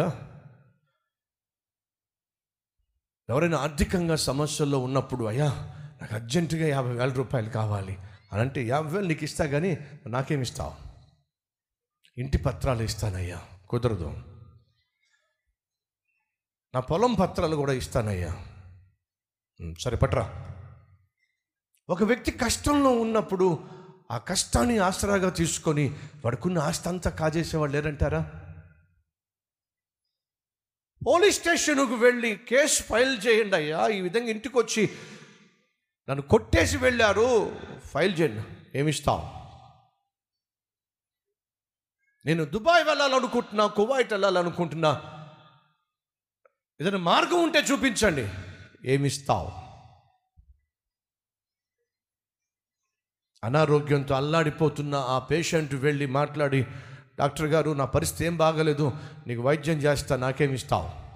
అలాగా ఎవరైనా ఆర్థికంగా సమస్యల్లో ఉన్నప్పుడు అయ్యా నాకు అర్జెంటుగా యాభై వేల రూపాయలు కావాలి. అని అంటే యాభై వేలు నీకు ఇస్తా కానీ నాకేమి ఇస్తావు? ఇంటి పత్రాలు ఇస్తానయ్యా కుదరదు. నా పొలం పత్రాలు కూడా ఇస్తానయ్యా. సరే పట్రా ఒక వ్యక్తి కష్టంలో ఉన్నప్పుడు ఆ కష్టాన్ని ఆసరాగా తీసుకొని వాడుకున్న ఆస్తి అంతా కాజేసేవాళ్ళు లేరంటారా? పోలీస్ స్టేషన్కు వెళ్ళి కేసు ఫైల్ చేయండి అయ్యా. ఈ విధంగా ఇంటికి వచ్చి నన్ను కొట్టేసి వెళ్ళారు. ఫైల్ చేయండి. ఏమిస్తావు నేను దుబాయ్ వెళ్ళాలనుకుంటున్నా కువైట్ వెళ్ళాలనుకుంటున్నా. ఏదైనా మార్గం ఉంటే చూపించండి. ఏమిస్తావు అనారోగ్యంతో అల్లాడిపోతున్న ఆ పేషెంట్ వెళ్ళి మాట్లాడి డాక్టర్ గారు నా పరిస్థితి ఏం బాగలేదు. నీకు వైద్యం చేస్తా నాకేమి ఇస్తావు?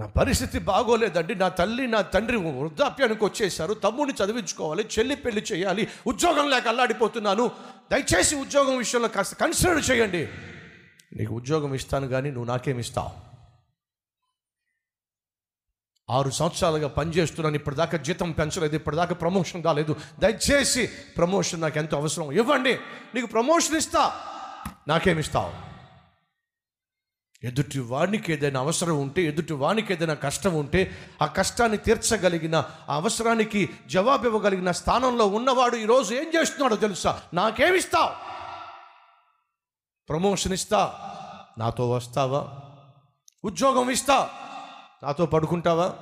నా పరిస్థితి బాగోలేదండి. నా తల్లి నా తండ్రి వృద్ధాప్యానికి వచ్చేసారు తమ్ముడిని చదివించుకోవాలి చెల్లి పెళ్ళి చేయాలి ఉద్యోగం లేక అల్లాడిపోతున్నాను. దయచేసి ఉద్యోగం విషయంలో కాస్త కన్సిడర్ చేయండి. నీకు ఉద్యోగం ఇస్తాను కానీ నువ్వు నాకేమి ఇస్తావు? ఆరు సంవత్సరాలుగా పనిచేస్తున్నాను ఇప్పటిదాకా జీతం పెంచలేదు ఇప్పటిదాకా ప్రమోషన్ కాలేదు. దయచేసి ప్రమోషన్ నాకు ఎంతో అవసరం. ఇవ్వండి నీకు ప్రమోషన్ ఇస్తా. నాకేమిస్తావు ఎదుటి వానికి ఏదైనా అవసరం ఉంటే ఎదుటి వానికి ఏదైనా కష్టం ఉంటే ఆ కష్టాన్ని తీర్చగలిగిన ఆ అవసరానికి జవాబు ఇవ్వగలిగిన స్థానంలో ఉన్నవాడు ఈరోజు ఏం చేస్తున్నాడో తెలుసా? నాకేమిస్తావు ప్రమోషన్ ఇస్తా. నాతో వస్తావా? ఉద్యోగం ఇస్తా. నాతో పడుకుంటావా?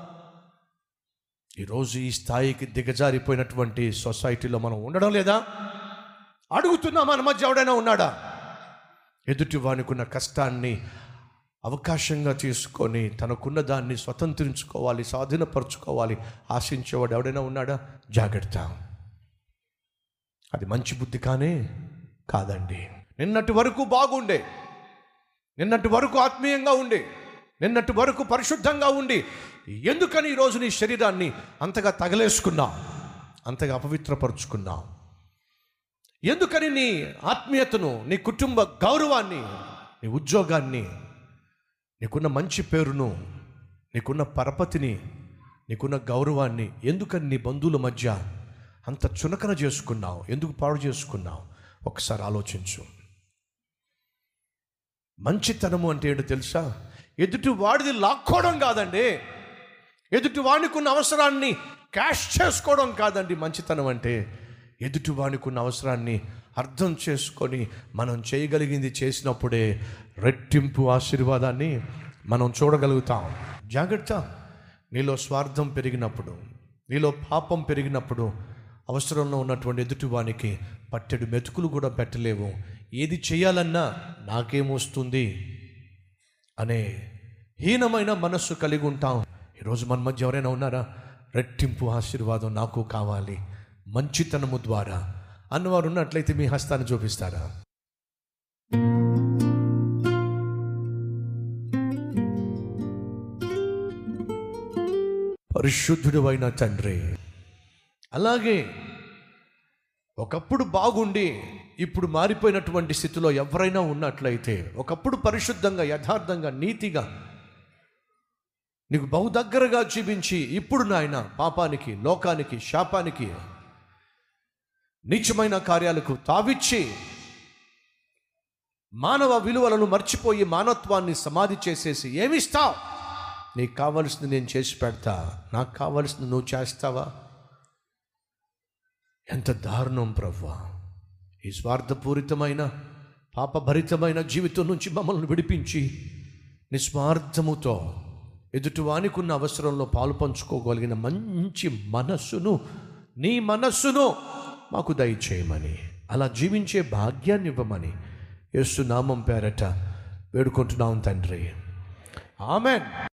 ఈరోజు ఈ స్థాయికి దిగజారిపోయినటువంటి సొసైటీలో మనం ఉండడం లేదా? అడుగుతున్నా మన మధ్య ఎవడైనా ఉన్నాడా? ఎదుటి వానికున్న కష్టాన్ని అవకాశంగా తీసుకొని తనకున్న దాన్ని స్వతంత్రించుకోవాలి స్వాధీనపరచుకోవాలి ఆశించేవాడు ఎవడైనా ఉన్నాడా? జాగ్రత్త. అది మంచి బుద్ధి కానే కాదండి. నిన్నటి వరకు బాగుండే. నిన్నటి వరకు ఆత్మీయంగా ఉండే. నిన్నటి వరకు పరిశుద్ధంగా ఉండి ఎందుకని ఈరోజు నీ శరీరాన్ని అంతగా తగలేసుకున్నావు అంతగా అపవిత్రపరుచుకున్నావు ఎందుకని నీ ఆత్మీయతను నీ కుటుంబ గౌరవాన్ని నీ ఉద్యోగాన్ని నీకున్న మంచి పేరును నీకున్న పరపతిని నీకున్న గౌరవాన్ని ఎందుకని నీ బంధువుల మధ్య అంత చునకన చేసుకున్నావు? ఎందుకు పాడు చేసుకున్నావు? ఒకసారి ఆలోచించు. మంచితనము అంటే ఏంటో తెలుసా? ఎదుటి వాడిది లాక్కోవడం కాదండి. ఎదుటి వాడికి ఉన్న అవసరాన్ని క్యాష్ చేసుకోవడం కాదండి మంచితనం అంటే. ఎదుటి వాడికి ఉన్న అవసరాన్ని అర్థం చేసుకొని మనం చేయగలిగింది చేసినప్పుడే రెట్టింపు ఆశీర్వాదాన్ని మనం చూడగలుగుతాం. జాగ్రత్త. నీలో స్వార్థం పెరిగినప్పుడు నీలో పాపం పెరిగినప్పుడు అవసరంలో ఉన్నటువంటి ఎదుటివానికి పట్టెడు మెతుకులు కూడా పెట్టలేవు. ఏది చేయాలన్నా నాకేమొస్తుంది అనే హీనమైన మనస్సు కలిగి ఉంటాం. ఈరోజు మన మధ్య ఎవరైనా ఉన్నారా? రెట్టింపు ఆశీర్వాదం నాకు కావాలి. మంచితనము ద్వారా. అన్నవారు ఉన్నట్లయితే మీ హస్తాన్ని చూపిస్తారా? పరిశుద్ధుడు అయిన తండ్రి. అలాగే ఒకప్పుడు బాగుండి ఇప్పుడు మారిపోయినటువంటి స్థితిలో ఎవరైనా ఉన్నట్లయితే ఒకప్పుడు పరిశుద్ధంగా యథార్థంగా నీతిగా నీకు బహు దగ్గరగా చూపించి ఇప్పుడు నాయన పాపానికి లోకానికి శాపానికి నీచమైన కార్యాలకు తావిచ్చి మానవ విలువలను మర్చిపోయి మానత్వాన్ని సమాధి చేసేసి ఏమిస్తావు? నీకు కావలసింది నేను చేసి పెడతా. నాకు కావలసింది నువ్వు చేస్తావా? ఎంత దారుణం ప్రభా ఈ స్వార్థపూరితమైన పాపభరితమైన జీవితం నుంచి మమ్మల్ని విడిపించి నిస్వార్థముతో ఎదుటివానికి ఉన్న అవసరంలో పాలు పంచుకోగలిగిన మంచి మనస్సును నీ మనస్సును మాకు దయచేయమని అలా జీవించే భాగ్యాన్ని ఇవ్వమని యేసు నామం పేరట వేడుకుంటున్నాం తండ్రి. ఆమెన్.